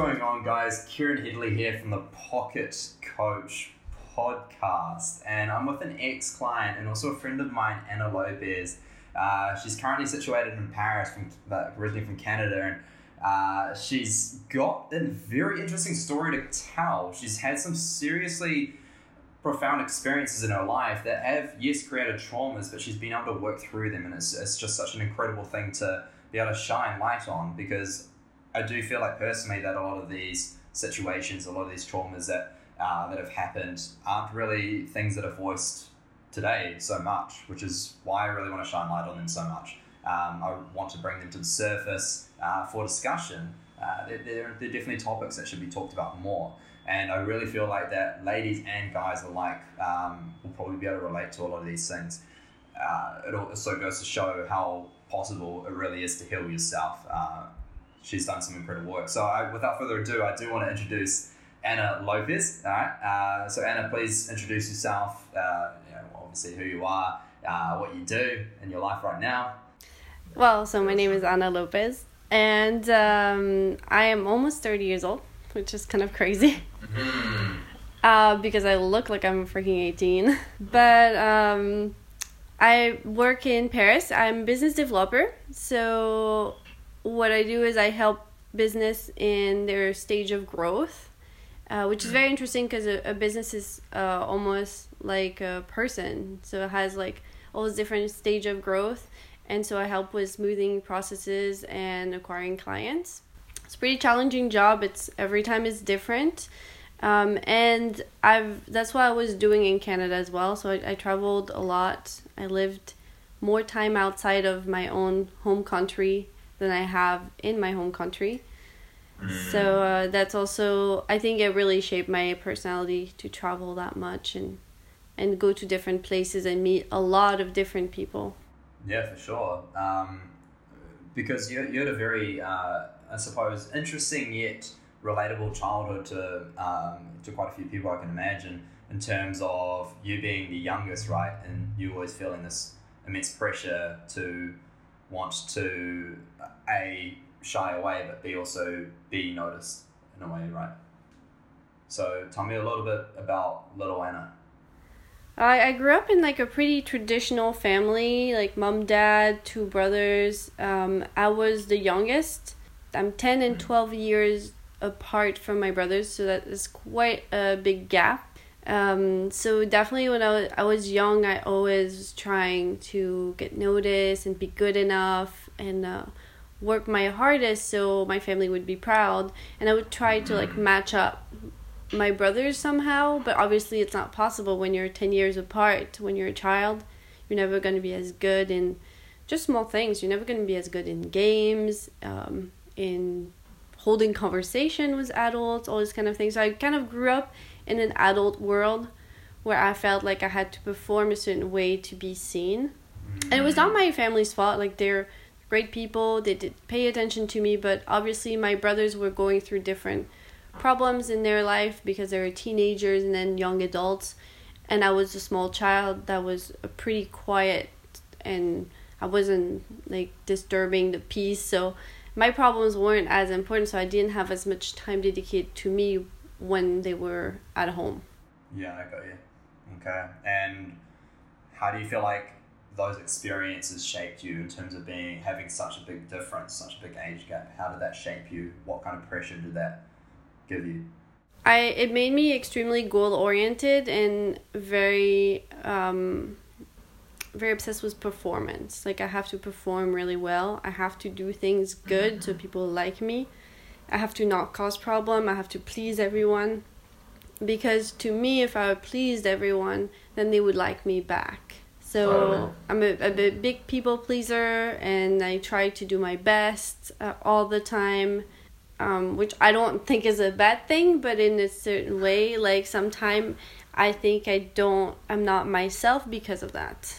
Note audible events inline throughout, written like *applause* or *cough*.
going on, guys? Kieran Headley here from the Pocket Coach podcast, and I'm with an ex client and also a friend of mine, Anna Lopez. Uh, she's currently situated in Paris, from originally from Canada, and uh, she's got a very interesting story to tell. She's had some seriously profound experiences in her life that have, yes, created traumas, but she's been able to work through them, and it's, it's just such an incredible thing to be able to shine light on because I do feel like personally that a lot of these situations, a lot of these traumas that uh, that have happened aren't really things that are voiced today so much, which is why I really want to shine light on them so much. Um, I want to bring them to the surface uh, for discussion. Uh, they're, they're, they're definitely topics that should be talked about more. And I really feel like that ladies and guys alike um, will probably be able to relate to a lot of these things. Uh, it also goes to show how possible it really is to heal yourself. She's done some incredible work. So, I, without further ado, I do want to introduce Anna Lopez. All right. Uh, so, Anna, please introduce yourself. Uh, you know, obviously, who you are, uh, what you do in your life right now. Well, so my name is Anna Lopez, and um, I am almost 30 years old, which is kind of crazy. Mm-hmm. *laughs* Uh, because I look like I'm freaking 18. *laughs* But um, I work in Paris. I'm a business developer. So what I do is I help business in their stage of growth, uh, which is very interesting because a, a, business is uh, almost like a person. So it has like all those different stage of growth. And so I help with smoothing processes and acquiring clients. It's a pretty challenging job. It's every time is different. Um, and I've that's what I was doing in Canada as well. So I, I traveled a lot. I lived more time outside of my own home country than I have in my home country. Mm. So uh, that's also I think it really shaped my personality to travel that much and and go to different places and meet a lot of different people. Yeah, for sure. Um, because you you had a very uh, I suppose interesting yet relatable childhood to um, to quite a few people I can imagine in terms of you being the youngest, right, and you always feeling this immense pressure to want to a shy away, but b also be noticed in a way, right? So tell me a little bit about little Anna. I, I grew up in like a pretty traditional family, like mom, dad, two brothers. Um, I was the youngest. I'm 10 and 12 years apart from my brothers, so that is quite a big gap. Um, so definitely when I was, I was young, I always was trying to get noticed and be good enough and uh, work my hardest so my family would be proud. And I would try to like match up my brothers somehow, but obviously it's not possible when you're 10 years apart. When you're a child, you're never going to be as good in just small things. You're never going to be as good in games, um, in holding conversation with adults, all this kind of things. So I kind of grew up in an adult world where I felt like I had to perform a certain way to be seen. And it was not mm. my family's fault. Like they're great people, they did pay attention to me, but obviously my brothers were going through different problems in their life because they were teenagers and then young adults. And I was a small child that was a pretty quiet and I wasn't like disturbing the peace. So my problems weren't as important, so I didn't have as much time dedicated to me when they were at home. Yeah, I got you. Okay. And how do you feel like those experiences shaped you in terms of being having such a big difference, such a big age gap? How did that shape you? What kind of pressure did that give you? I it made me extremely goal oriented and very um, very obsessed with performance. Like I have to perform really well. I have to do things good so people like me. I have to not cause problem. I have to please everyone. Because to me, if I pleased everyone, then they would like me back. So I'm a, a big people pleaser, and I try to do my best uh, all the time. Um, which I don't think is a bad thing, but in a certain way, like sometimes I think I don't, I'm not myself because of that.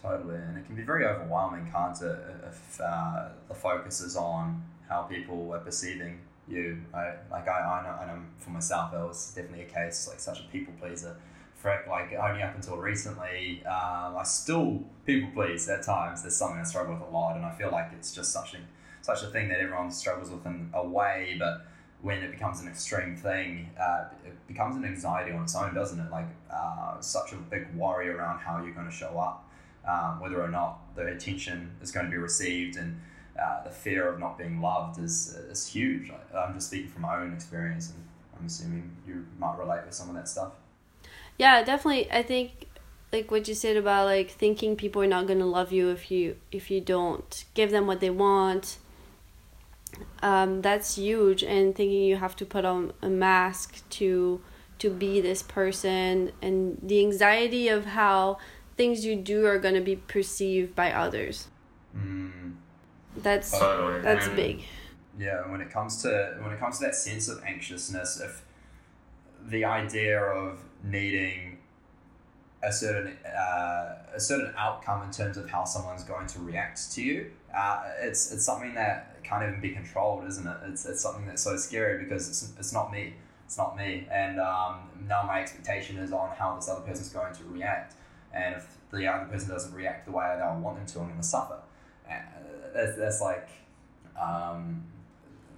Totally, and it can be very overwhelming, can't it, if uh, the focus is on how people are perceiving you. I, like I, I know, I know for myself, it was definitely a case like such a people pleaser. Frick, like only up until recently, um, I still people please at times. There's something I struggle with a lot, and I feel like it's just such a such a thing that everyone struggles with in a way. But when it becomes an extreme thing, uh, it becomes an anxiety on its own, doesn't it? Like uh, such a big worry around how you're going to show up, um, whether or not the attention is going to be received, and uh, the fear of not being loved is is huge. I'm just speaking from my own experience, and I'm assuming you might relate with some of that stuff. Yeah, definitely. I think like what you said about like thinking people are not going to love you if you if you don't give them what they want um, that's huge and thinking you have to put on a mask to to be this person and the anxiety of how things you do are going to be perceived by others mm. That's that's big yeah when it comes to when it comes to that sense of anxiousness if the idea of needing a certain uh, a certain outcome in terms of how someone's going to react to you. Uh, it's it's something that can't even be controlled, isn't it? It's, it's something that's so scary because it's, it's not me. It's not me, and um, now my expectation is on how this other person's going to react. And if the other person doesn't react the way that I want them to, I'm going to suffer. That's, that's like um,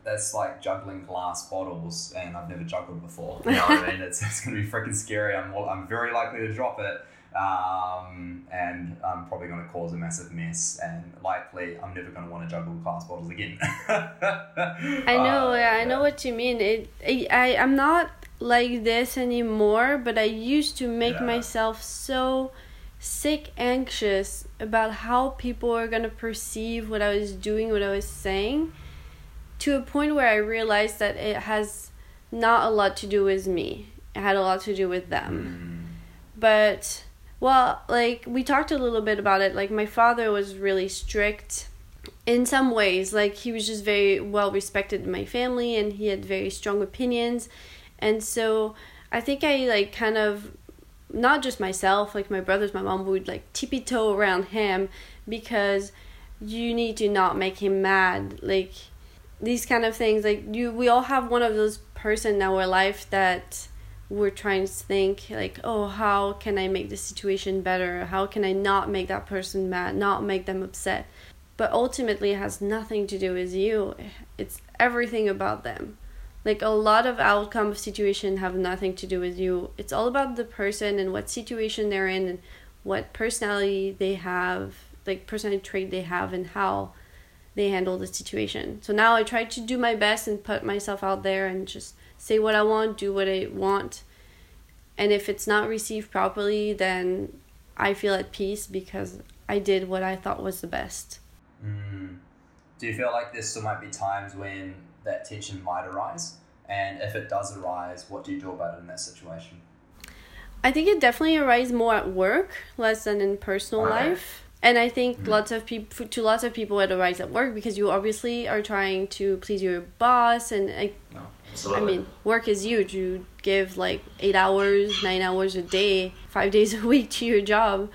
that's like juggling glass bottles, and I've never juggled before. You know what I *laughs* mean? It's, it's going to be freaking scary. I'm, I'm very likely to drop it, um, and I'm probably going to cause a massive mess, and likely I'm never going to want to juggle glass bottles again. I know, uh, *laughs* yeah, I know what you mean. It, I, I, I'm not like this anymore, but I used to make yeah. myself so sick anxious about how people are going to perceive what I was doing, what I was saying to a point where I realized that it has not a lot to do with me. It had a lot to do with them. Mm. But well, like we talked a little bit about it. Like my father was really strict in some ways. Like he was just very well respected in my family and he had very strong opinions. And so I think I like kind of not just myself, like my brothers, my mom would like tippy toe around him because you need to not make him mad. Like these kind of things. Like you we all have one of those person in our life that we're trying to think like oh how can i make the situation better? How can i not make that person mad not make them upset? But ultimately it has nothing to do with you. It's everything about them like a lot of outcome of situation have nothing to do with you it's all about the person and what situation they're in and what personality they have like personality trait they have and how they handle the situation. So now I try to do my best and put myself out there and just say what I want, do what I want. And if it's not received properly, then I feel at peace because I did what I thought was the best. Mm. Do you feel like there still might be times when that tension might arise? And if it does arise, what do you do about it in that situation? I think it definitely arises more at work, less than in personal okay. life and I think mm-hmm. lots of people to lots of people it arises at work because you obviously are trying to please your boss and I, no, I mean work is huge. You give like eight hours, nine hours a day, five *laughs* days a week to your job.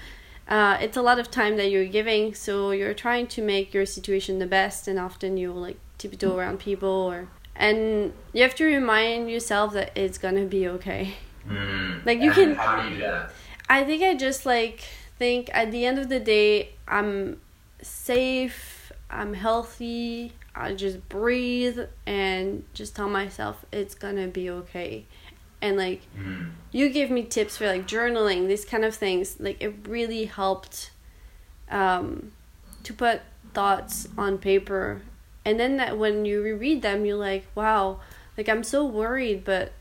Uh, it's a lot of time that you're giving, so you're trying to make your situation the best, and often you like tiptoe mm-hmm. around people, or and you have to remind yourself that it's gonna be okay. Mm. Like you can. How do you do that? I think I just like think at the end of the day, I'm safe, I'm healthy, I just breathe and just tell myself it's gonna be okay. And like, mm. you give me tips for like journaling, these kind of things. Like, it really helped um, to put thoughts on paper. And then that when you reread them, you're like, wow, like I'm so worried, but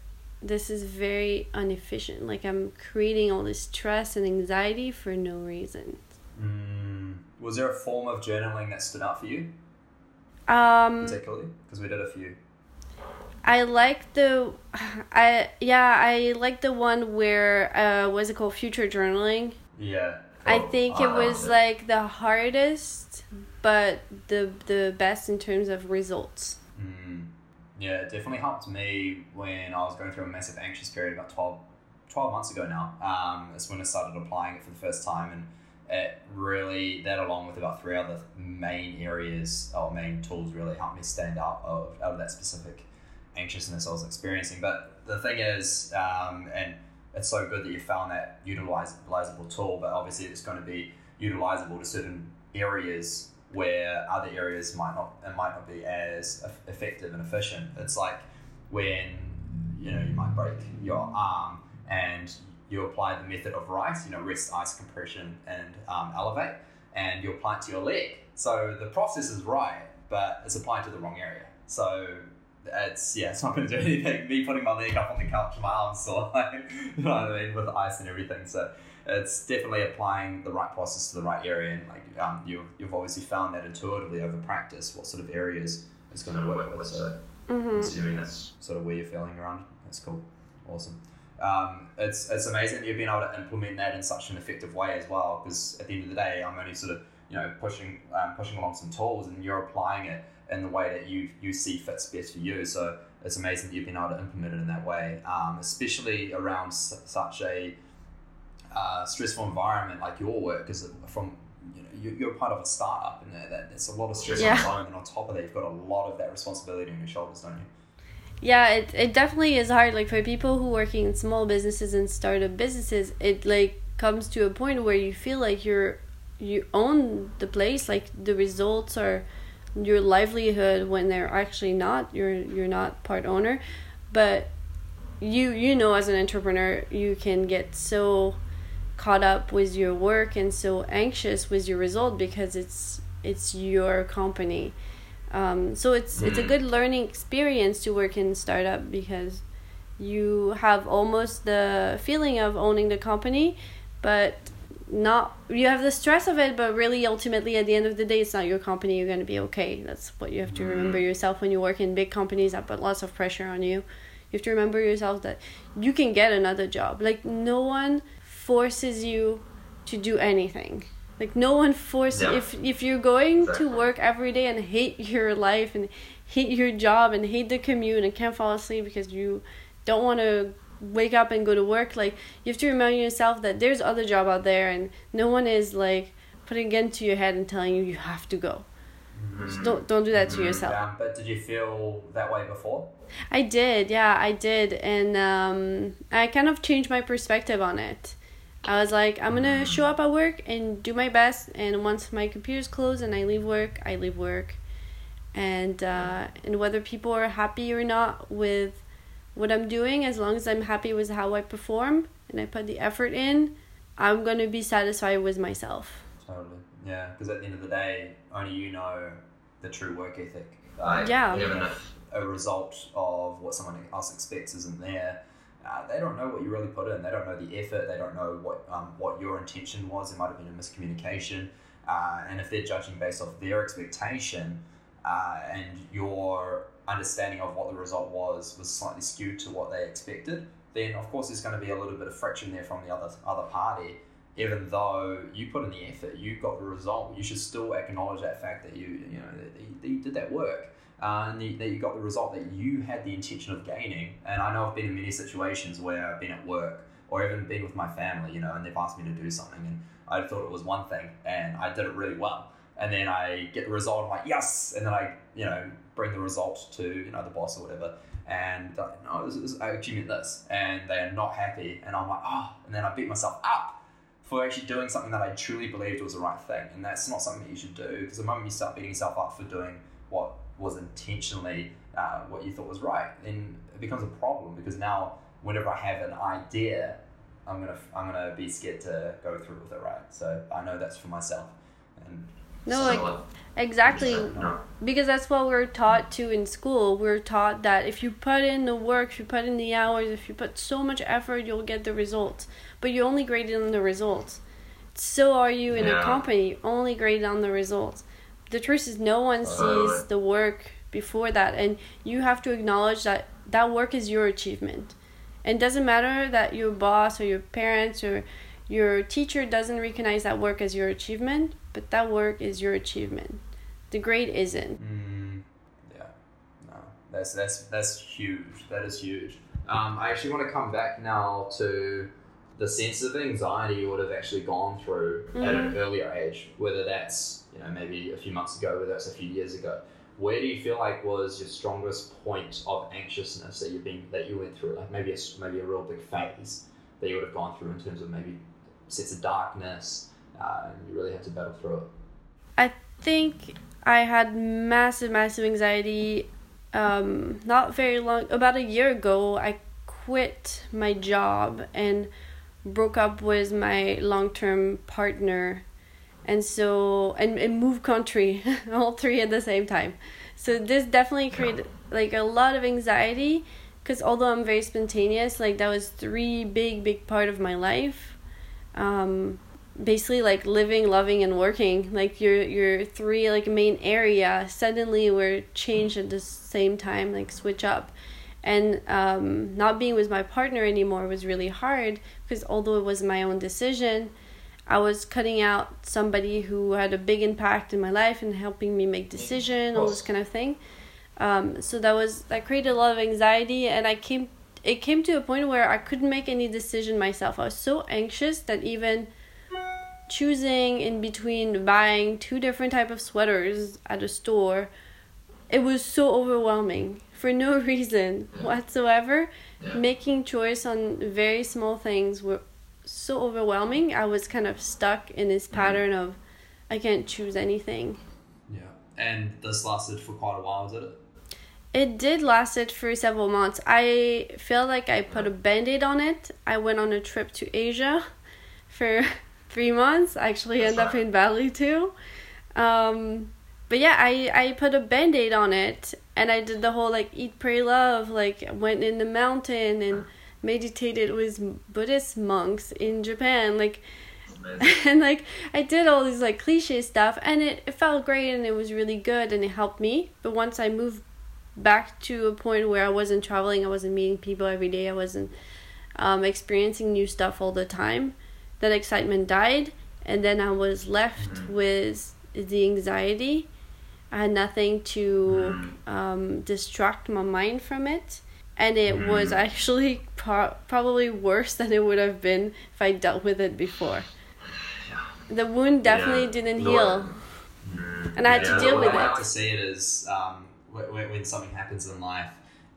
this is very inefficient. Like I'm creating all this stress and anxiety for no reason. Mm. Was there a form of journaling that stood out for you? Um, particularly because we did a few. I like the, I yeah I like the one where uh was it called future journaling. Yeah. I oh, think it was like the hardest, but the the best in terms of results. Mm. Yeah, it definitely helped me when I was going through a massive anxious period about 12, 12 months ago now. Um, that's when I started applying it for the first time, and it really, that along with about three other main areas or main tools, really helped me stand out of, out of that specific anxiousness I was experiencing. But the thing is, um, and it's so good that you found that utilizable tool, but obviously it's going to be utilizable to certain areas where other areas might not it might not be as effective and efficient. It's like when you know you might break your arm and you apply the method of rice, you know, rest, ice, compression, and um, elevate, and you apply it to your leg. So the process is right, but it's applied to the wrong area. So it's yeah, it's not going to do anything. Me putting my leg up on the couch, my arms sore, like, *laughs* you know what I mean, with ice and everything. So it's definitely applying the right process to the right area, and like um, you you've obviously found that intuitively over practice, what sort of areas is going to work with. So Mm-hmm. assuming that's sort of where you're feeling around. That's cool, awesome. Um, it's it's amazing that you've been able to implement that in such an effective way as well. Because at the end of the day, I'm only sort of you know pushing um, pushing along some tools, and you're applying it in the way that you you see fits best for you. So it's amazing that you've been able to implement it in that way, um, especially around s- such a uh, stressful environment like your work. Because from you know you- you're part of a startup, and that, that it's a lot of stress Yeah. on. And on top of that, you've got a lot of that responsibility on your shoulders, don't you? Yeah, it, it definitely is hard. Like for people who working in small businesses and startup businesses, it like comes to a point where you feel like you're you own the place. Like the results are your livelihood when they're actually not. You're you're not part owner, but you you know as an entrepreneur you can get so caught up with your work and so anxious with your result because it's it's your company. Um, so it's it's a Mm. good learning experience to work in startup because you have almost the feeling of owning the company but not you have the stress of it but really ultimately at the end of the day it's not your company you're going to be okay. That's what you have to remember yourself when you work in big companies that put lots of pressure on you. You have to remember yourself that you can get another job. Like no one forces you to do anything like no one forces Yeah. if if you're going Exactly. to work every day and hate your life and hate your job and hate the commute and can't fall asleep because you don't want to wake up and go to work like you have to remind yourself that there's other job out there and no one is like putting a gun to your head and telling you you have to go so don't don't do that to Mhm. yourself Um, but did you feel that way before? I did, yeah, I did, and um, I kind of changed my perspective on it. I was like, I'm gonna show up at work and do my best, and once my computer's closed and I leave work, I leave work, and uh, and whether people are happy or not with what I'm doing, as long as I'm happy with how I perform and I put the effort in, I'm gonna be satisfied with myself. Totally. Yeah, because at the end of the day, only you know the true work ethic. Like, Yeah. Even if a result of what someone else expects isn't there. Uh, they don't know what you really put in. They don't know the effort. They don't know what um, what your intention was. It might have been a miscommunication. Uh, and if they're judging based off their expectation uh, and your understanding of what the result was was slightly skewed to what they expected, then of course there's going to be a little bit of friction there from the other other party. Even though you put in the effort, you got the result. You should still acknowledge that fact that you you know that you, that you did that work uh, and that you got the result that you had the intention of gaining. And I know I've been in many situations where I've been at work or even been with my family, you know, and they've asked me to do something, and I thought it was one thing, and I did it really well. And then I get the result, I'm like, yes! And then I, you know, bring the result to, you know, the boss or whatever. And like, no, this is, I actually meant this. And they are not happy. And I'm like, oh, and then I beat myself up for actually doing something that I truly believed was the right thing. And that's not something that you should do because the moment you start beating yourself up for doing what was intentionally uh, what you thought was right, then it becomes a problem because now whenever I have an idea, I'm gonna I'm gonna be scared to go through with it, right? So I know that's for myself. And No, so, like exactly. No. because that's what we're taught to in school we're taught that if you put in the work if you put in the hours if you put so much effort you'll get the results but you only graded on the results so are you in a company you only graded on the results the truth is no one sees the work before that and you have to acknowledge that that work is your achievement. And it doesn't matter that your boss or your parents or your teacher doesn't recognize that work as your achievement but that work is your achievement. The grade isn't. Mm, yeah, no, that's that's that's huge. That is huge. Um, I actually want to come back now to the sense of anxiety you would have actually gone through at an earlier age, whether that's you know maybe a few months ago, whether that's a few years ago. Where do you feel like was your strongest point of anxiousness that you've been that you went through? Like maybe a maybe a real big phase that you would have gone through in terms of maybe sense of darkness, uh, and you really had to battle through it. I think I had massive, massive anxiety um, not very long, about a year ago, I quit my job and broke up with my long term partner. And so, and, and moved country, *laughs* all three at the same time. So, this definitely created like a lot of anxiety because although I'm very spontaneous, like that was three big, big part of my life. Um, basically like living loving and working like your your three like main area suddenly were changed at the same time like switch up and um, not being with my partner anymore was really hard because although it was my own decision i was cutting out somebody who had a big impact in my life and helping me make decision, all this kind of thing. Um, so that was that created a lot of anxiety and i came it came to a point where i couldn't make any decision myself. I was so anxious that even choosing in between buying two different type of sweaters at a store it was so overwhelming for no *laughs* reason whatsoever. Making choice on very small things were so overwhelming i was kind of stuck in this mm-hmm. pattern mm-hmm. of i can't choose anything yeah and this lasted for quite a while did it it did lasted for several months i feel like i put a band-aid on it i went on a trip to asia for *laughs* three months. I actually That's end up in Bali too. Um, but yeah, I, I put a band aid on it and I did the whole like eat, pray, love. Like, went in the mountain and meditated with Buddhist monks in Japan. Like, *laughs* and like I did all these like cliche stuff and it, it felt great and it was really good and it helped me. But once I moved back to a point where I wasn't traveling, I wasn't meeting people every day, I wasn't um, experiencing new stuff all the time that excitement died and then I was left mm-hmm. with the anxiety. I had nothing to mm-hmm. um, distract my mind from it. And it mm-hmm. was actually pro- probably worse than it would have been if I dealt with it before. *sighs* The wound definitely yeah. didn't no, heal. Mm-hmm. And I had yeah, to deal with it. I like to see it as um, when, when something happens in life,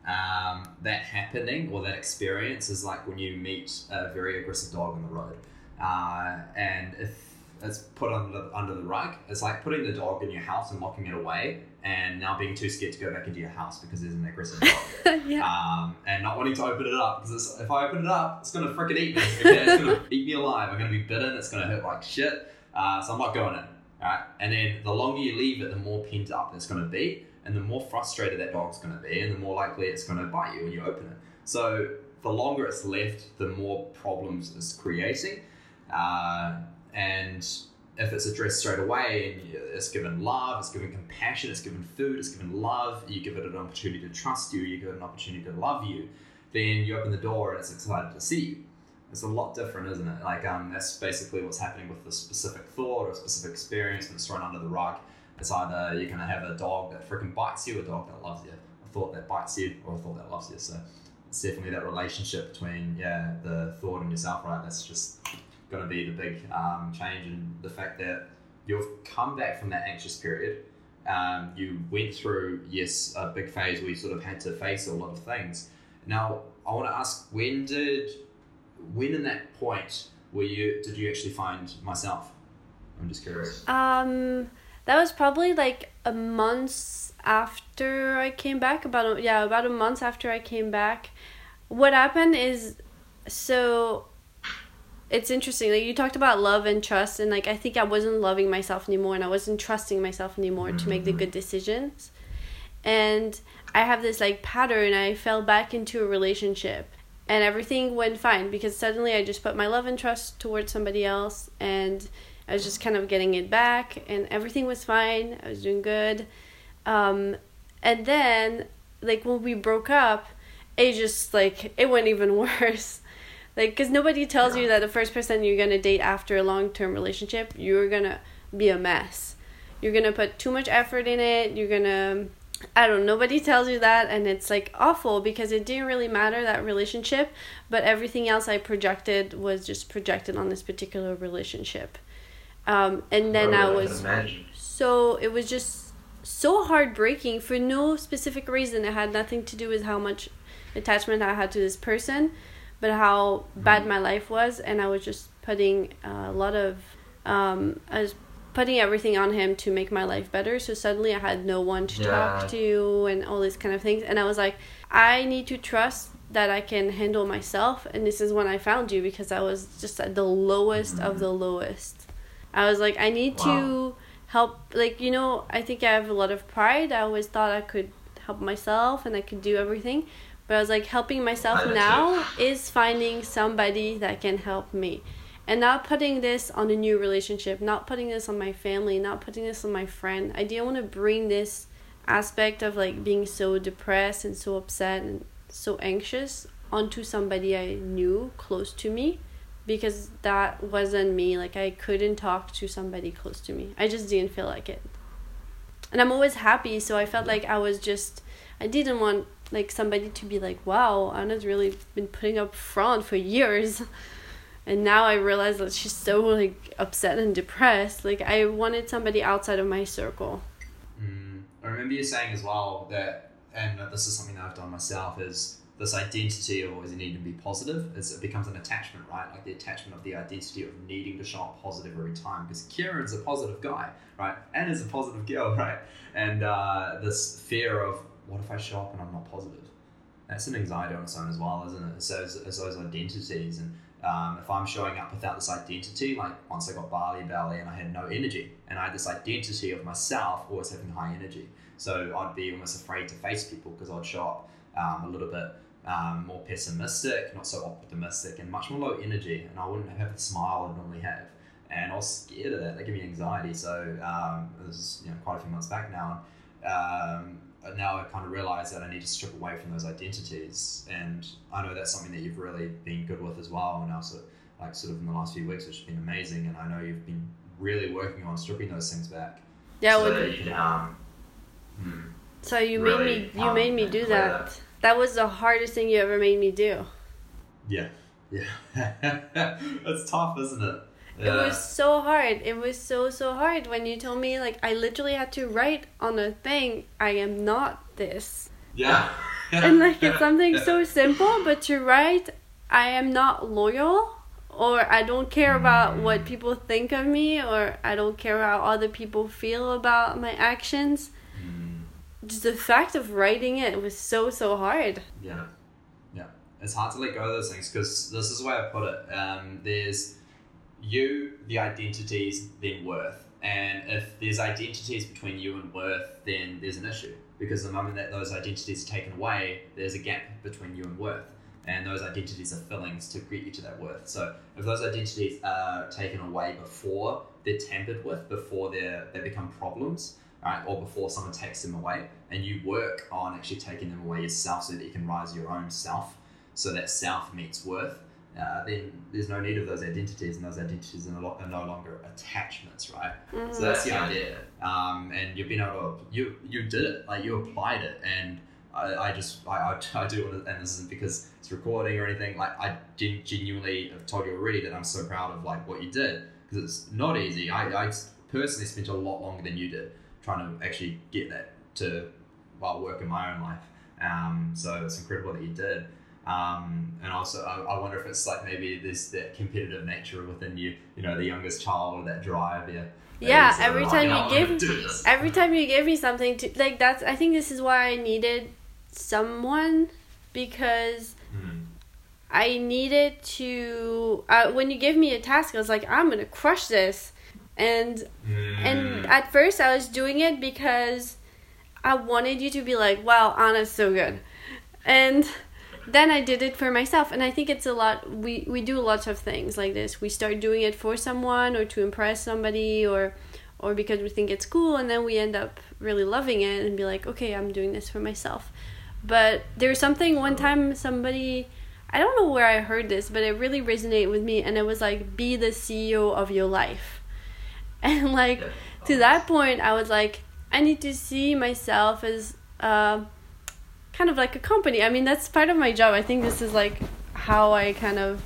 um, that happening or that experience is like when you meet a very aggressive dog on the road uh, and if it's put under, under the rug, it's like putting the dog in your house and locking it away and now being too scared to go back into your house because there's an aggressive dog yeah. um, and not wanting to open it up because if I open it up, it's going to freaking eat me. Okay? it's going *laughs* to eat me alive. I'm going to be bitten. It's going to hurt like shit. Uh, so I'm not going in. Right? And then the longer you leave it, the more pent up it's going to be, and the more frustrated that dog's going to be, and the more likely it's going to bite you when you open it. So the longer it's left, the more problems it's creating. Uh, and if it's addressed straight away and it's given love, it's given compassion, it's given food, it's given love, you give it an opportunity to trust you, you give it an opportunity to love you, then you open the door and it's excited to see you. It's a lot different, isn't it? Like um, that's basically what's happening with the specific thought or a specific experience when it's thrown under the rug. It's either you're gonna have a dog that freaking bites you, a dog that loves you, a thought that bites you, or a thought that loves you. So it's definitely that relationship between yeah the thought and yourself, right? That's just going to be the big um, change in the fact that you've come back from that anxious period. Um, you went through, yes, a big phase where you sort of had to face a lot of things. Now, I want to ask, when did, when in that point, were you, did you actually find myself? I'm just curious. Um, that was probably like a month after I came back. About a, yeah, about a month after I came back. What happened is, so it's interesting like you talked about love and trust and like i think i wasn't loving myself anymore and i wasn't trusting myself anymore mm-hmm. to make the mm-hmm. good decisions and i have this like pattern i fell back into a relationship and everything went fine because suddenly i just put my love and trust towards somebody else and i was just kind of getting it back and everything was fine i was doing good um, and then like when we broke up it just like it went even *laughs* worse like because nobody tells you that the first person you're gonna date after a long-term relationship you're gonna be a mess you're gonna put too much effort in it you're gonna I don't nobody tells you that and it's like awful because it didn't really matter that relationship, but everything else I projected was just projected on this particular relationship. Um, and then oh, I was so it was just so heartbreaking for no specific reason. It had nothing to do with how much attachment I had to this person but how bad mm-hmm. my life was, and I was just putting a lot of, um, I was putting everything on him to make my life better. So suddenly I had no one to Yeah. talk to and all these kind of things. And I was like, I need to trust that I can handle myself. And this is when I found you because I was just at the lowest of the lowest. I was like, I need to help. Like, you know, I think I have a lot of pride. I always thought I could help myself and I could do everything. But I was like, helping myself now is finding somebody that can help me and not putting this on a new relationship, not putting this on my family, not putting this on my friend. I didn't want to bring this aspect of like being so depressed and so upset and so anxious onto somebody I knew close to me because that wasn't me. Like I couldn't talk to somebody close to me. I just didn't feel like it. And I'm always happy, so I felt like I was just I didn't want like somebody to be like, "Wow, Anna's really been putting up front for years." And now I realize that she's so like upset and depressed. Like I wanted somebody outside of my circle. Mm. I remember you saying as well that, and this is something that I've done myself, is this identity always needing to be positive. Is it becomes an attachment, right? Like the attachment of the identity of needing to show up positive every time. Because Kieran's a positive guy, right? Anna's a positive girl, *laughs* right? And uh, this fear of what if I show up and I'm not positive? That's an anxiety on its own as well, isn't it? So as, it's those identities and um, if I'm showing up without this identity, like once I got Bali Belly and I had no energy, and I had this identity of myself always having high energy, so I'd be almost afraid to face people because I'd show up um, a little bit um, more pessimistic, not so optimistic, and much more low energy, and I wouldn't have the smile I normally have. And I was scared of that. That gave me anxiety. So um, it was you know quite a few months back now. Um, now I kind of realize that I need to strip away from those identities, and I know that's something that you've really been good with as well. And also, like sort of in the last few weeks, which has been amazing. And I know you've been really working on stripping those things back. Yeah, so with, that you can, um, hmm, so you really, made me you um, made me do that. that. That was the hardest thing you ever made me do. Yeah, yeah, *laughs* it's tough, isn't it? It was so hard. It was so so hard when you told me like I literally had to write on a thing. I am not this, yeah, *laughs* and like it's something so simple, but to write I am not loyal, or I don't care about what people think of me, or I don't care how other people feel about my actions. Mm, Just the fact of writing it was so so hard. yeah, yeah. It's hard to let go of those things because this is the way I put it. Um, there's you, the identities, then worth. And if there's identities between you and worth, then there's an issue. Because the moment that those identities are taken away, there's a gap between you and worth. And those identities are fillings to get you to that worth. So if those identities are taken away before they're tampered with, before they they become problems, right, or before someone takes them away, and you work on actually taking them away yourself so that you can rise your own self, so that self meets worth, uh, then there's no need of those identities, and those identities are no, are no longer attachments, right? Mhm. So that's the idea. Um, and you've been able to you you did it, like you applied it, and I, I just I, I, *laughs* I do want to, and this isn't because it's recording or anything. Like I gen- genuinely have told you already that I'm so proud of like what you did because it's not easy. I, I personally spent a lot longer than you did trying to actually get that to well work in my own life. Um, so it's incredible that you did. Um, and also, I, I wonder if it's like maybe there's that competitive nature within you, you know, the youngest child, that drive, yeah. Yeah, every time you know, you I'm give- *laughs* every time you give me something to like that's i think this is why i needed someone because Mm. i needed to uh, when you give me a task i was like i'm gonna crush this and and Mm. at first i was doing it because i wanted you to be like wow anna's so good and then i did it for myself. And i think it's a lot we we do lots of things like this. We start doing it for someone or to impress somebody or or because we think it's cool. And then we end up really loving it and be like okay i'm doing this for myself. But there's something one time somebody i don't know where i heard this but it really resonated with me. And it was like be the ceo of your life. *laughs* And like to that point i was like i need to see myself as uh, kind of like a company. I mean that's part of my job. I think this is like how i kind of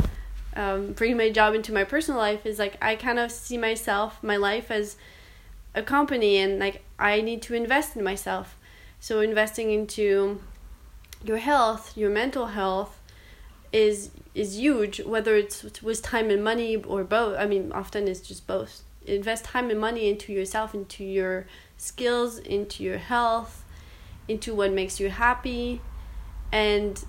um, bring my job into my personal life is like i kind of see myself my life as a company and like i need to invest in myself. So investing into your health your mental health is is huge whether it's with time and money or both. I mean often it's just both. Invest time and money into yourself into your skills into your health into what makes you happy. And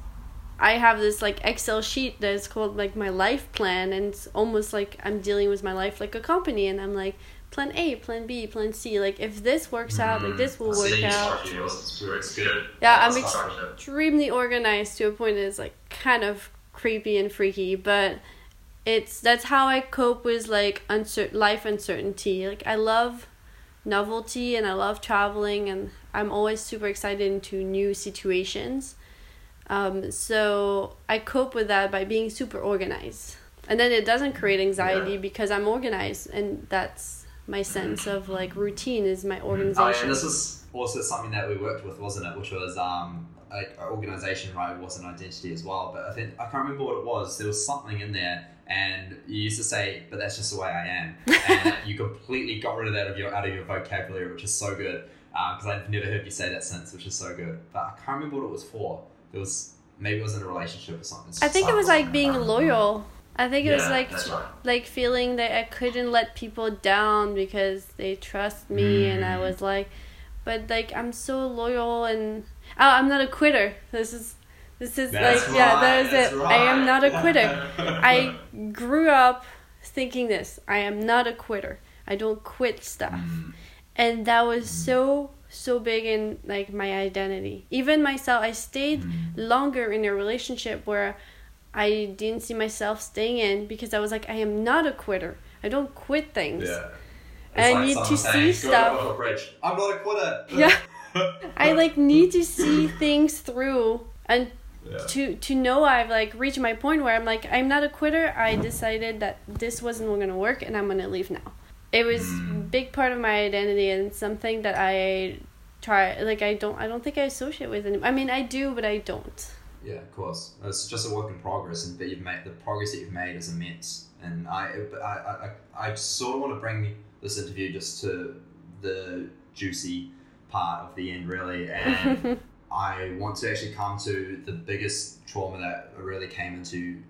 i have this like excel sheet that's called like my life plan and it's almost like i'm dealing with my life like a company and i'm like plan a plan b plan c like if this works out like this will work See, out. It's, it's good. Yeah, I'm ex- extremely organized to a point that is like kind of creepy and freaky but it's that's how i cope with like uncertain life uncertainty. Like i love novelty and i love traveling and i'm always super excited into new situations um, so i cope with that by being super organized and then it doesn't create anxiety Yeah. because i'm organized and that's my sense of like routine is my Oh, organization and this is also something that we worked with, wasn't it? Which was um, like organization, right? Was an identity as well. But I think I can't remember what it was. There was something in there, and you used to say, "But that's just the way I am," *laughs* and you completely got rid of that of your out of your vocabulary, which is so good. Because I've never heard you say that since, which is so good. But I can't remember what it was for. It was maybe it was in a relationship or something. I think it was like being loyal. I think it was like right. like feeling that I couldn't let people down because they trust me and I Mm. was like but like I'm so loyal and oh, I'm not a quitter. This is this is That's like yeah, right, is it. I am not a quitter. *laughs* I grew up thinking this. I am not a quitter. I don't quit stuff. Mm. And that was so so big in like my identity. Even myself, I stayed Mm. longer in a relationship where I didn't see myself staying in because I was like, I am not a quitter. I don't quit things. Yeah. And I need to see stuff. Go to a bridge. I'm not a quitter. Yeah. *laughs* I like need to see things through and Yeah. to to know I've like reached my point where I'm like I'm not a quitter. I decided that this wasn't gonna work and I'm gonna leave now. It was Mm. big part of my identity and something that I try like I don't I don't think I associate with it. I mean I do but I don't. Yeah, of course. It's just a work in progress, and that you've made the progress that you've made is immense. And I, I, I, I I sort of want to bring this interview just to the juicy part of the end, really. And *laughs* I want to actually come to the biggest trauma that really came into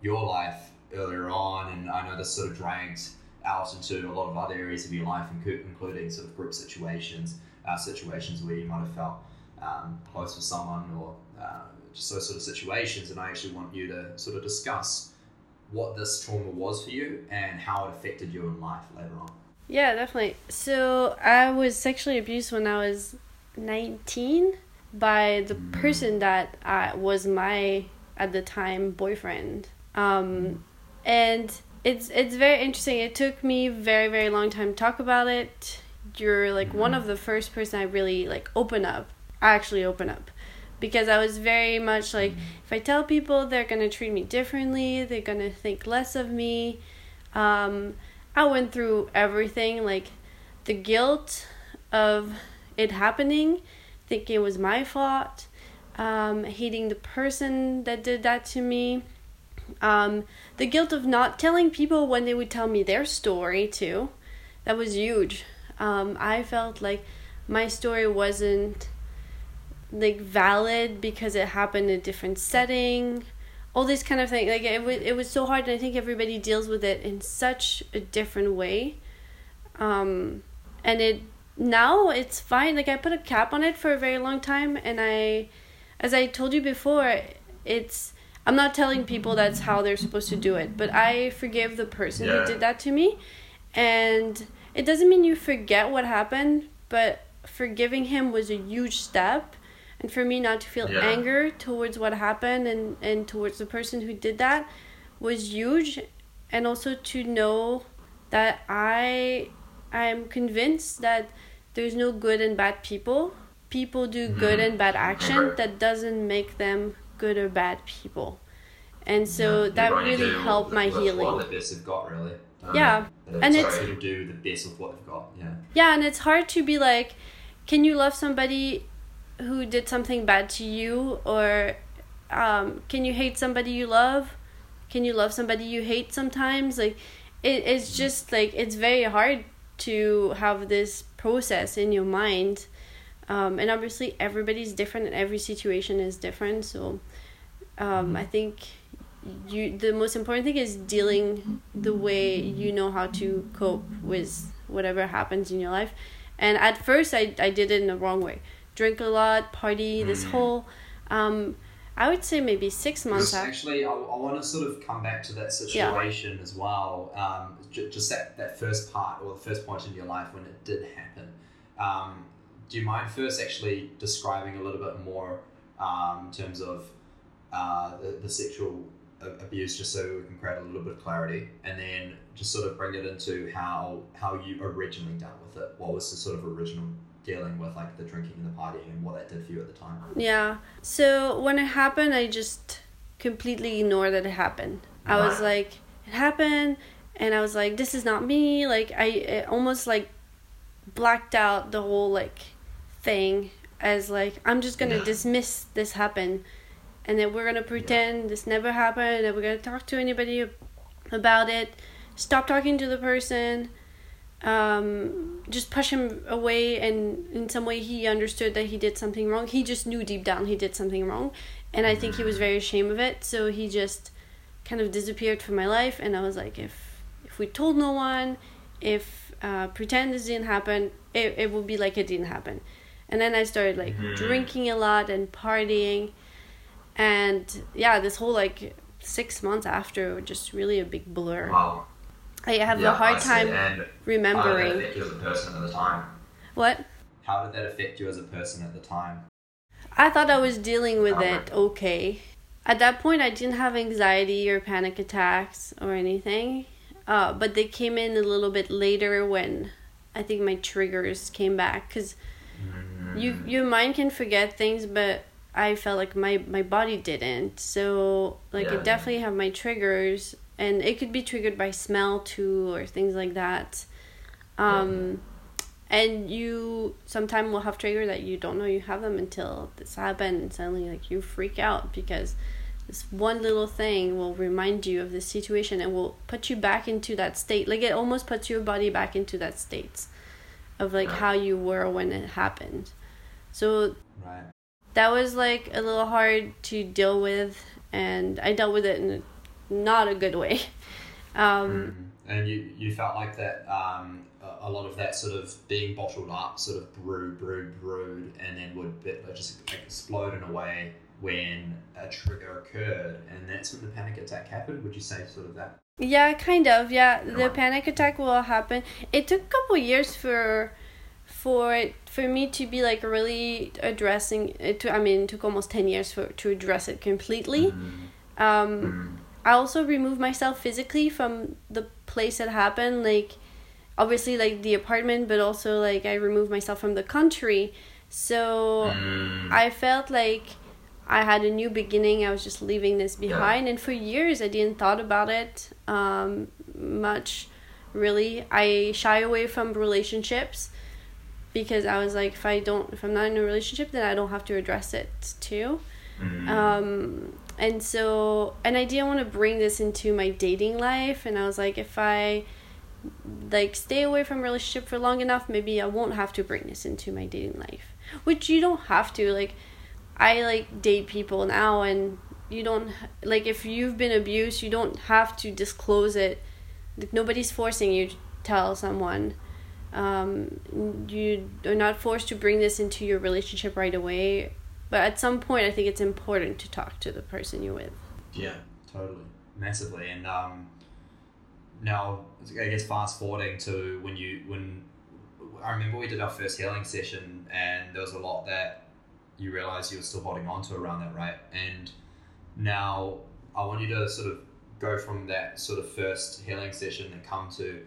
your life earlier on, and I know this sort of dragged out into a lot of other areas of your life, inclu- including sort of group situations, uh, situations where you might have felt um, close with someone or uh, just those sort of situations. And I actually want you to sort of discuss what this trauma was for you and how it affected you in life later on. Yeah, definitely. So I was sexually abused when I was 19 by the person that uh, was my at the time boyfriend. Um, and it's it's very interesting. It took me very very long time to talk about it. You're like one of the first person I really like open up. I actually open up because I was very much like if I tell people they're gonna treat me differently, they're gonna think less of me. Um, I went through everything like the guilt of it happening, thinking it was my fault, um, hating the person that did that to me, um, the guilt of not telling people when they would tell me their story too. That was huge. Um, I felt like my story wasn't like valid because it happened in a different setting all this kind of thing like it was it was so hard and i think everybody deals with it in such a different way um and it now it's fine like i put a cap on it for a very long time and i as i told you before it's i'm not telling people that's how they're supposed to do it but i forgive the person Yeah. who did that to me and it doesn't mean you forget what happened but forgiving him was a huge step and for me not to feel Yeah. anger towards what happened and and towards the person who did that was huge and also to know that i i'm convinced that there's no good and bad people people do good and bad action that doesn't make them good or bad people and so that really helped my healing the best they've got, really. Um, Yeah, It's and like it's- people do the best with what they've got. Yeah. Yeah, and it's hard to be like, can you love somebody who did something bad to you, or um, can you hate somebody you love? Can you love somebody you hate sometimes? Like, it, it's just like it's very hard to have this process in your mind, um, and obviously everybody's different, and every situation is different. So, um, I think you the most important thing is dealing the way you know how to cope with whatever happens in your life. And at first, I I did it in the wrong way. Drink a lot, party. This Mm. whole, um, I would say maybe six months Just actually, I, I want to sort of come back to that situation as well. Um, j- just that, that first part or the first point in your life when it did happen. Um, do you mind first actually describing a little bit more um, in terms of uh, the, the sexual abuse, just so we can create a little bit of clarity, and then just sort of bring it into how how you originally dealt with it. What was the sort of original dealing with like the drinking and the partying and what that did for you at the time? Yeah. So when it happened, I just completely ignored that it happened. I was like, it happened, and I was like, this is not me. Like I it almost like blacked out the whole like thing as like I'm just gonna Yeah. dismiss this happen, and then we're gonna pretend this never happened, and we're gonna talk to anybody about it. Stop talking to the person um, just push him away and in some way he understood that he did something wrong. He just knew deep down he did something wrong and i think he was very ashamed of it. So he just kind of disappeared from my life and i was like if if we told no one if uh, pretend this didn't happen it, it would be like it didn't happen. And then i started like Mhm. drinking a lot and partying. And yeah this whole like six months after just really a big blur. Wow. I have Yeah, a hard time And how did that remembering affect you as a person at the time? what How did that affect you as a person at the time? I thought I was dealing with Okay. it okay. At that point, I didn't have anxiety or panic attacks or anything, uh, but they came in a little bit later when I think my triggers came back because you your mind can forget things, but I felt like my my body didn't. So like Yeah, I yeah. definitely have my triggers, and it could be triggered by smell too or things like that. Um, and you sometimes will have trigger that you don't know you have them until this happened and suddenly like you freak out because this one little thing will remind you of this situation and will put you back into that state like it almost puts your body back into that state of like how you were when it happened so Right. that was like a little hard to deal with and i dealt with it in a, not a good way *laughs* um Mm. And you, you felt like that um, a, lot of that sort of being bottled up, sort of brewed, brewed, brewed, and then would bit, like, just explode in a way when a trigger occurred, and that's when the panic attack happened. Would you say sort of that? Yeah, kind of. Yeah, the panic attack will happen. It took a couple years for for it for me to be like really addressing it. To, I mean, it took almost ten years for to address it completely. Mm. Um, Mm. I also removed myself physically from the place that happened. Like, obviously, like the apartment, but also like I removed myself from the country. So Mm. I felt like I had a new beginning. I was just leaving this Yeah. behind, and for years I didn't thought about it um, much. Really, I shy away from relationships because I was like, if I don't, if I'm not in a relationship, then I don't have to address it too. Mm. Um, and so, and I didn't want to bring this into my dating life. And I was like, if I like stay away from relationship for long enough, maybe I won't have to bring this into my dating life. Which you don't have to. Like, I like date people now, and you don't like if you've been abused, you don't have to disclose it. Like, nobody's forcing you to tell someone. Um, you are not forced to bring this into your relationship right away. But at some point, I think it's important to talk to the person you're with. yeah. Totally, massively, and um, now I guess fast forwarding to when you when I remember we did our first healing session, and there was a lot that you realized you were still holding on to around that, right? And now I want you to sort of go from that sort of first healing session and come to,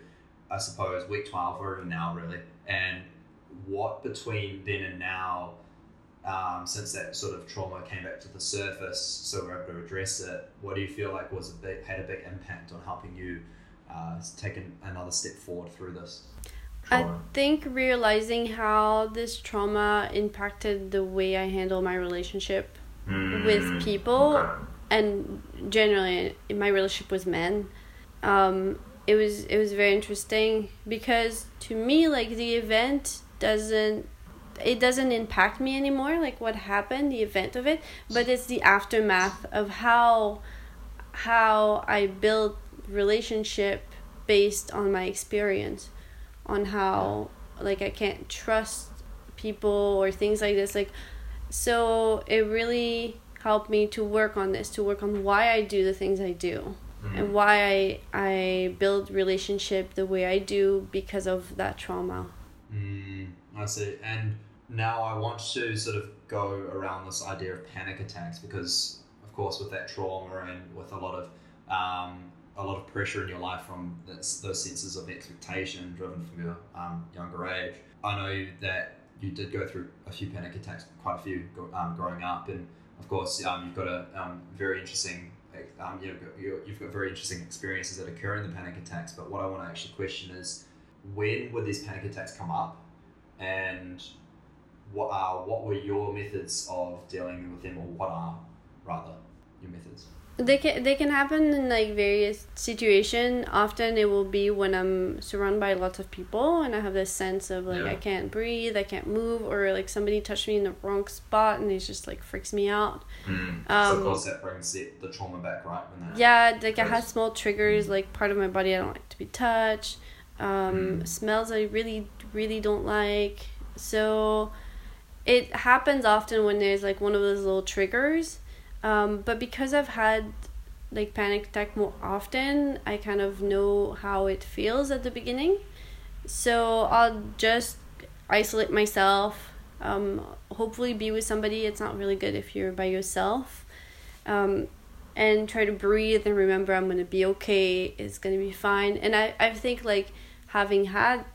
I suppose, week twelve or even now, really, and what between then and now um, since that sort of trauma came back to the surface, so we're able to address it. What do you feel like was a big had a big impact on helping you uh, take an, another step forward through this? I think realizing how this trauma impacted the way I handle my relationship Mm. with people Okay. and generally in my relationship with men um it was it was very interesting because to me like the event doesn't it doesn't impact me anymore like what happened the event of it but it's the aftermath of how how I build relationship based on my experience, on how like I can't trust people or things like this. Like, so it really helped me to work on this, to work on why I do the things I do. Mm. And why I I build relationship the way I do because of that trauma. Mm, I see. And now I want to sort of go around this idea of panic attacks because, of course, with that trauma and with a lot of um, a lot of pressure in your life from this, those senses of expectation driven from your um, younger age, I know that you did go through a few panic attacks, quite a few um, growing up, and of course, um, you've got a um, very interesting. Um, you- you've got very interesting experiences that occur in the panic attacks. But what I want to actually question is, when would these panic attacks come up, and what are what were your methods of dealing with them, or what are rather your methods? They can they can happen in like various situation. Often it will be when I'm surrounded by lots of people and I have this sense of like Yeah. I can't breathe, I can't move, or like somebody touched me in the wrong spot and it just like freaks me out. Mm. so of Um, course that brings the, the trauma back, right? When that, yeah, like I had small triggers, like part of my body I don't like to be touched. Um, Mm. Smells I really really don't like. So it happens often when there's like one of those little triggers. Um, but because I've had like panic attack more often, I kind of know how it feels at the beginning. So I'll just isolate myself. Um, hopefully, be with somebody. It's not really good if you're by yourself. Um, and try to breathe and remember I'm gonna be okay. It's gonna be fine. And I, I think like having had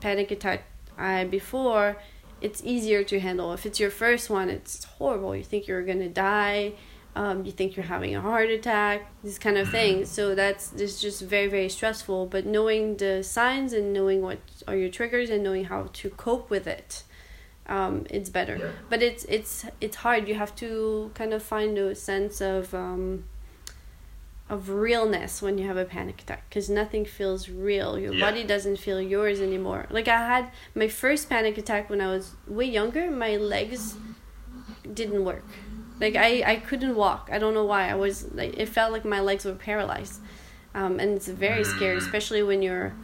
panic attack uh, before, it's easier to handle. If it's your first one, it's horrible. You think you're gonna die. Um, you think you're having a heart attack. These kind of things. So that's it's just very very stressful. But knowing the signs and knowing what are your triggers and knowing how to cope with it, um, it's better Yeah. but it's it's it's hard you have to kind of find a sense of um of realness when you have a panic attack because nothing feels real. Your Yeah. body doesn't feel yours anymore. Like i had my first panic attack when i was way younger my legs didn't work. Like i i couldn't walk. I don't know why. I was like it felt like my legs were paralyzed. Um and it's very scary Mm. especially when you're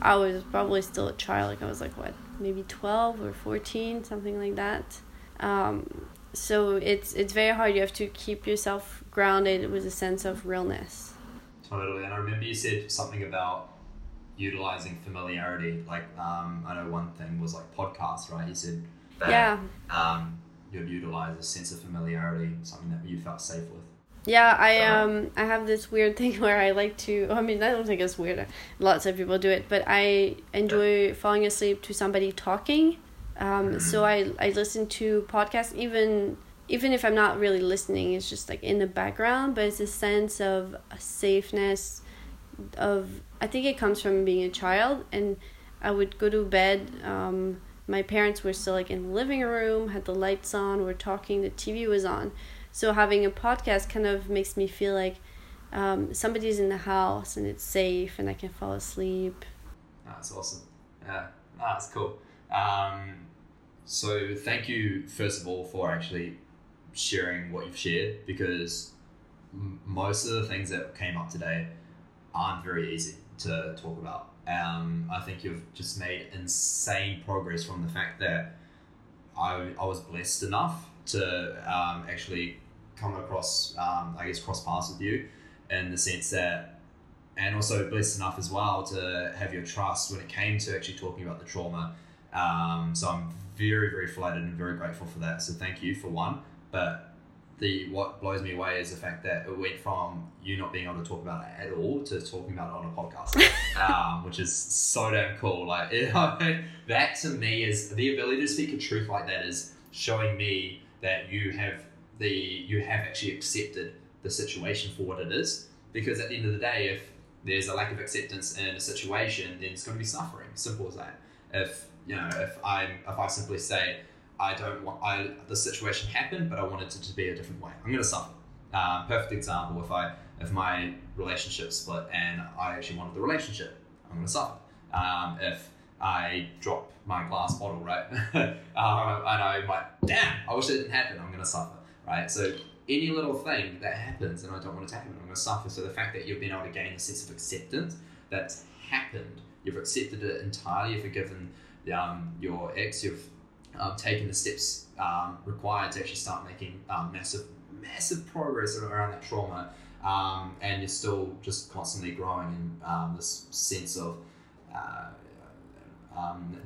i was probably still a child. Like i was like what maybe 12 or 14 something like that. Um, so it's it's very hard you have to keep yourself grounded with a sense of realness Totally, and I remember you said something about utilizing familiarity. Like, um, I know one thing was like podcasts, right? You said That, yeah um, you'd utilize a sense of familiarity, something that you felt safe with. yeah i Uh-huh. um i have this weird *laughs* thing where i like to i mean i don't think it's weird lots of people do it but i enjoy falling asleep to somebody talking um so i i listen to podcasts even even if i'm not really listening it's just like in the background but it's a sense of safeness of I think it comes from being a child and I would go to bed um my parents were still like in the living room had the lights on we're talking the TV was on so having a podcast kind of makes me feel like um, somebody's in the house and it's safe and I can fall asleep That's awesome. Yeah, ah, that's cool. Um, so thank you first of all for actually sharing what you've shared because m- most of the things that came up today aren't very easy to talk about. Um, I think you've just made insane progress from the fact that I, I was blessed enough to um, actually come across, um, I guess, cross paths with you in the sense that and also blessed enough as well to have your trust when it came to actually talking about the trauma. Um, so I'm very, very flattered and very grateful for that. So thank you for one. But the what blows me away is the fact that it went from you not being able to talk about it at all to talking about it on a podcast, *laughs* um, which is so damn cool. Like *laughs* it, that to me is the ability to speak a truth like that is showing me that you have the you have actually accepted the situation for what it is. Because at the end of the day, if there's a lack of acceptance in a situation, then it's going to be suffering. Simple as that. If you know, if I if I simply say I don't want I the situation happened, but I wanted it to be a different way, I'm going to suffer. Um, perfect example. If I if my relationship split and I actually wanted the relationship, I'm going to suffer. Um, if I drop my glass bottle, right, um, *laughs* and I might, damn, I wish it didn't happen. I'm going to suffer, right? So any little thing that happens, and I don't want it to happen, I'm going to suffer. So the fact that you've been able to gain a sense of acceptance that's happened, you've accepted it entirely, you've forgiven um, your ex, you've um, taken the steps um, required to actually start making um, massive, massive progress around that trauma, um, and you're still just constantly growing in um, this sense of uh, um,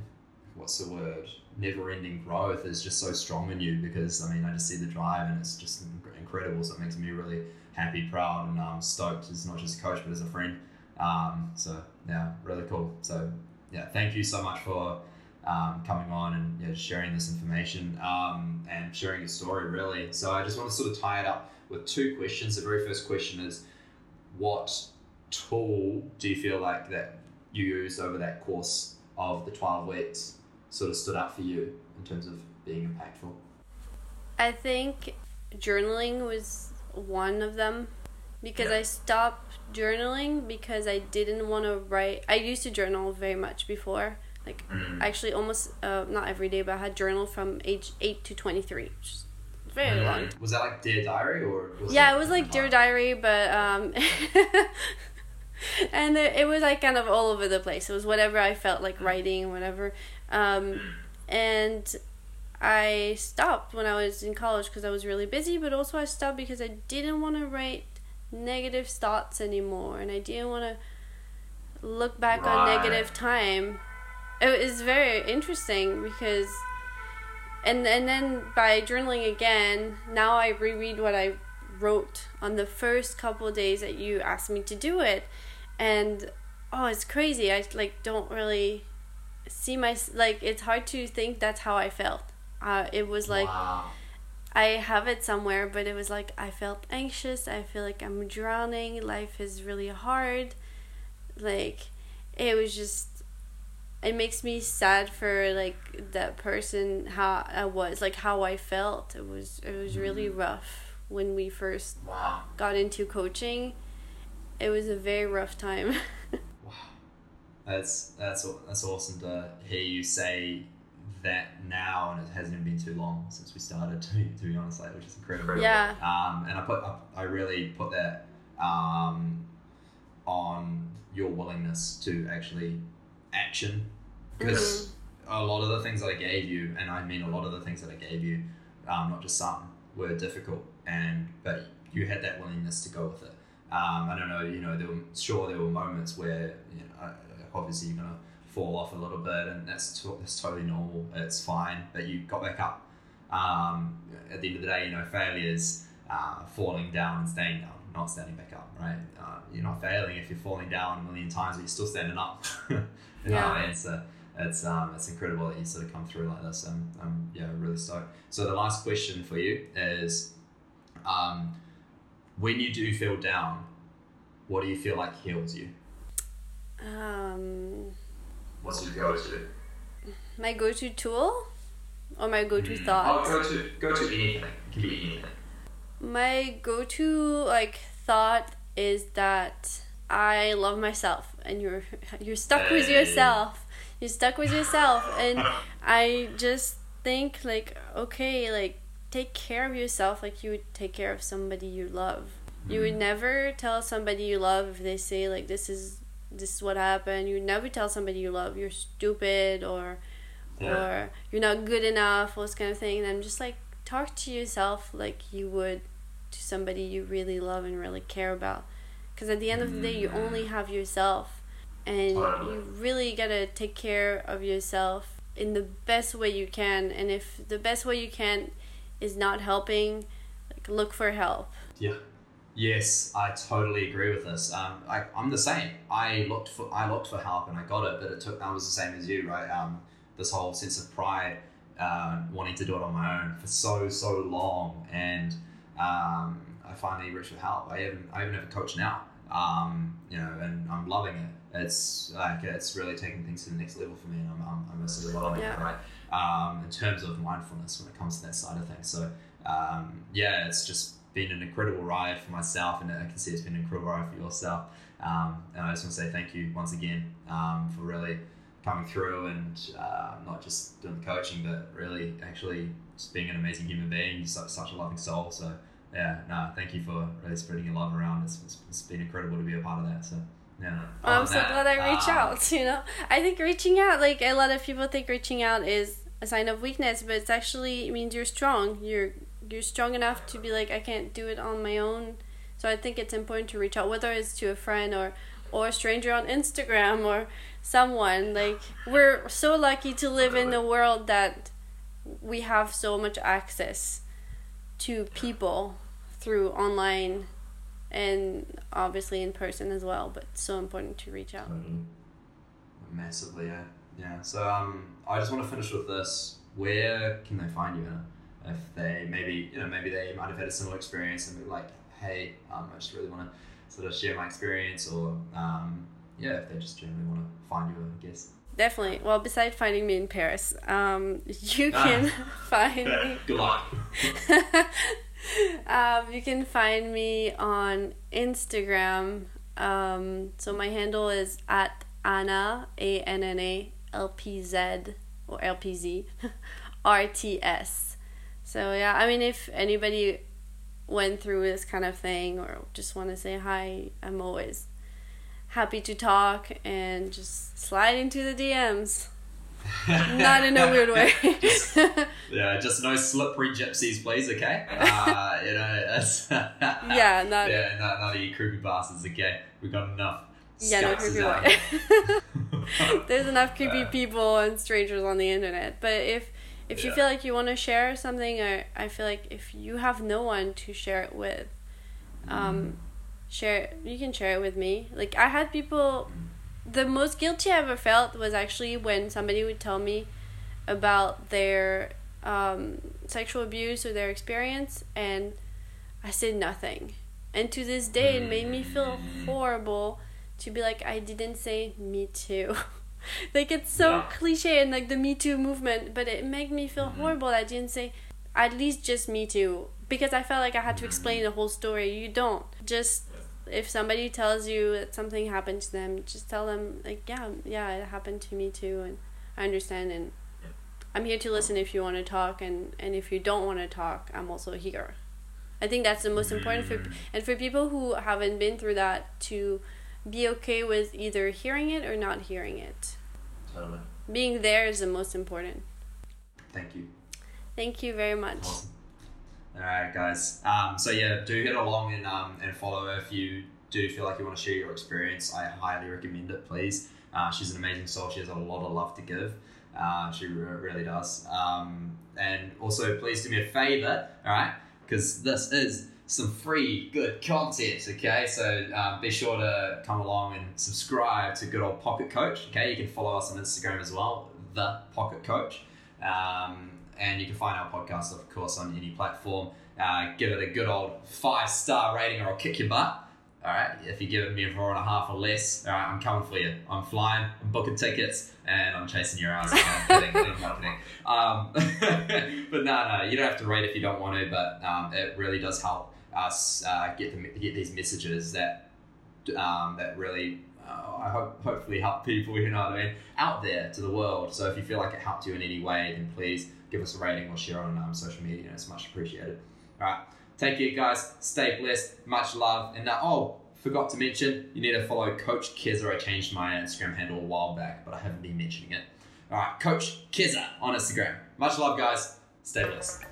what's the word? Never-ending growth is just so strong in you because I mean I just see the drive and it's just incredible. So it makes me really happy, proud, and um, stoked as not just a coach but as a friend. Um, so yeah, really cool. So yeah, thank you so much for um, coming on and yeah, sharing this information um, and sharing your story. Really. So I just want to sort of tie it up with two questions. The very first question is, what tool do you feel like that you used over that course of the 12 weeks sort of stood out for you in terms of being impactful? I think journaling was one of them because Yeah. I stopped journaling because I didn't want to write. I used to journal very much before, like Mm. actually almost uh, not every day, but I had journal from age eight to twenty three, which is very long. Was that like Dear Diary or? Was Yeah, it was like Dear Diary, but um, *laughs* and it, it was like kind of all over the place. It was whatever I felt like writing, whatever. Um, and I stopped when I was in college because I was really busy, but also I stopped because I didn't want to write negative thoughts anymore, and I didn't want to look back on negative time. It was very interesting because and and then by journaling again now i reread what i wrote on the first couple of days that you asked me to do it and oh it's crazy i like don't really see my like it's hard to think that's how i felt uh, it was like wow. I have it somewhere, but it was like I felt anxious. I feel like I'm drowning. Life is really hard. Like it was just it makes me sad for like that person how I was, like how I felt. It was it was really rough when we first Wow. got into coaching. It was a very rough time. *laughs* Wow, that's that's that's awesome to hear you say that now, and it hasn't even been too long since we started. *laughs* To be, to be honest, like, which is incredible. yeah. Um, and I put I, I really put that um, on your willingness to actually action because a lot of the things that I gave you, and I mean a lot of the things that I gave you, um, not just some, were difficult, and but you had that willingness to go with it. Um, I don't know, you know, there were sure there were moments where you know, obviously you're gonna fall off a little bit, and that's to, that's totally normal. It's fine, but you got back up. Um, at the end of the day, you know, failure is uh, falling down and staying down, not standing back up, right? Uh, you're not failing if you're falling down a million times, but you're still standing up. *laughs* you know Yeah. what I mean? So it's um, it's incredible that you sort of come through like this. I'm, I'm yeah, really stoked. So the last question for you is, um, when you do feel down, what do you feel like heals you? Um What's your go-to? my go-to tool or my go-to Mm. Oh, thoughts. go to go to anything. It can be anything. My go-to like thought is that I love myself and you're you're stuck with yourself. You're stuck with yourself *laughs* and I just think like okay, like take care of yourself like you would take care of somebody you love. You would mm-hmm. never tell somebody you love if they say like this is this is what happened. You would never tell somebody you love you're stupid or Yeah. or you're not good enough, all this kind of thing. And I'm just like, talk to yourself like you would to somebody you really love and really care about. Because at the end of the day, you only have yourself. And you really gotta take care of yourself in the best way you can. And if the best way you can is not helping, like look for help. Yeah. Yes, I totally agree with this. Um, I, I'm the same. I looked for I looked for help and I got it, but it took. I was the same as you, right? Um, this whole sense of pride, uh, wanting to do it on my own for so so long, and um, I finally reached for help. I even I even have a coach now. Um, you know, and I'm loving it. It's like it's really taking things to the next level for me, and I'm I'm, I'm absolutely loving Yeah. it. Right. Um, in terms of mindfulness when it comes to that side of things. So um, yeah, it's just been an incredible ride for myself, and I can see it's been an incredible ride for yourself. Um, and I just want to say thank you once again um, for really coming through and uh, not just doing the coaching, but really actually just being an amazing human being. You're such, such a loving soul. So yeah, no, thank you for really spreading your love around. It's, it's, it's been incredible to be a part of that. So, yeah. I'm so that, glad I reach uh, out. *laughs* You know, I think reaching out, like a lot of people think reaching out is a sign of weakness, but it's actually it means you're strong. You're you're strong enough to be like, I can't do it on my own. So I think it's important to reach out, whether it's to a friend or or a stranger on Instagram or someone. Like we're so lucky to live in a world that we have so much access to people through online and obviously in person as well but so important to reach out Totally. Massively, yeah. Yeah. So um, I just want to finish with this. Where can they find you, Anna? If they maybe you know maybe they might have had a similar experience and be like, hey, um, I just really want to sort of share my experience, or um, yeah, if they just generally want to find you, I guess. definitely well besides finding me in paris um, *laughs* you Ah. can find me *laughs* Good luck. *laughs* um, you can find me on instagram um, so my handle is at anna a-n-n-a l-p-z or l-p-z r-t-s so yeah i mean if anybody went through this kind of thing or just want to say hi i'm always happy to talk and just slide into the dms *laughs* not in a weird way *laughs* Yeah, just no slippery gypsies, please. Okay. *laughs* Uh, you know, it's yeah not yeah, none, none of you creepy bastards. Okay, we've got enough. Yeah, no creepy. There's enough creepy Yeah. people and strangers on the internet. But if if you feel like you want to share something, or I feel like if you have no one to share it with, um, share you can share it with me. Like I had people. The most guilty I ever felt was actually when somebody would tell me about their um, sexual abuse or their experience, and I said nothing. And to this day, it made me feel horrible to be like, I didn't say me too. *laughs* like, it's so Yeah. cliche and like the Me Too movement, but it made me feel horrible that I didn't say at least just Me Too because I felt like I had to explain the whole story. You don't. Just if somebody tells you that something happened to them, just tell them, like, yeah, yeah, it happened to me too, and I understand, and I'm here to listen if you want to talk, and, and if you don't want to talk, I'm also here. I think that's the most important for mm. and for people who haven't been through that to be okay with either hearing it or not hearing it. Totally. Being there is the most important. Thank you. Thank you very much. All right, guys. Um, so yeah, do head along and um, and follow her if you do feel like you want to share your experience. I highly recommend it. Please. Uh, she's an amazing soul. She has a lot of love to give. Uh, she re- really does. Um, and also, please do me a favor. All right, because this is some free good content. Okay, so um, be sure to come along and subscribe to good old Pocket Coach. Okay, you can follow us on Instagram as well, the Pocket Coach. Um, and you can find our podcast, of course, on any platform. Uh, give it a good old five star rating, or I'll kick your butt. All right, if you give it me a four and a half or less, all right, I'm coming for you. I'm flying, I'm booking tickets, and I'm chasing your ass. I'm kidding. Um, *laughs* but no, no, you don't have to rate if you don't want to. But um, it really does help us uh, get the, get these messages that um, that really uh, I hope hopefully help people. *laughs* You know what I mean? Out there to the world. So if you feel like it helped you in any way, then please give us a rating or share on um, social media. It's much appreciated. All right, take care, guys. Stay blessed. Much love. And uh, oh, forgot to mention, you need to follow Coach Keza. I changed my Instagram handle a while back, but I haven't been mentioning it. All right, Coach Keza on Instagram. Much love, guys. Stay blessed.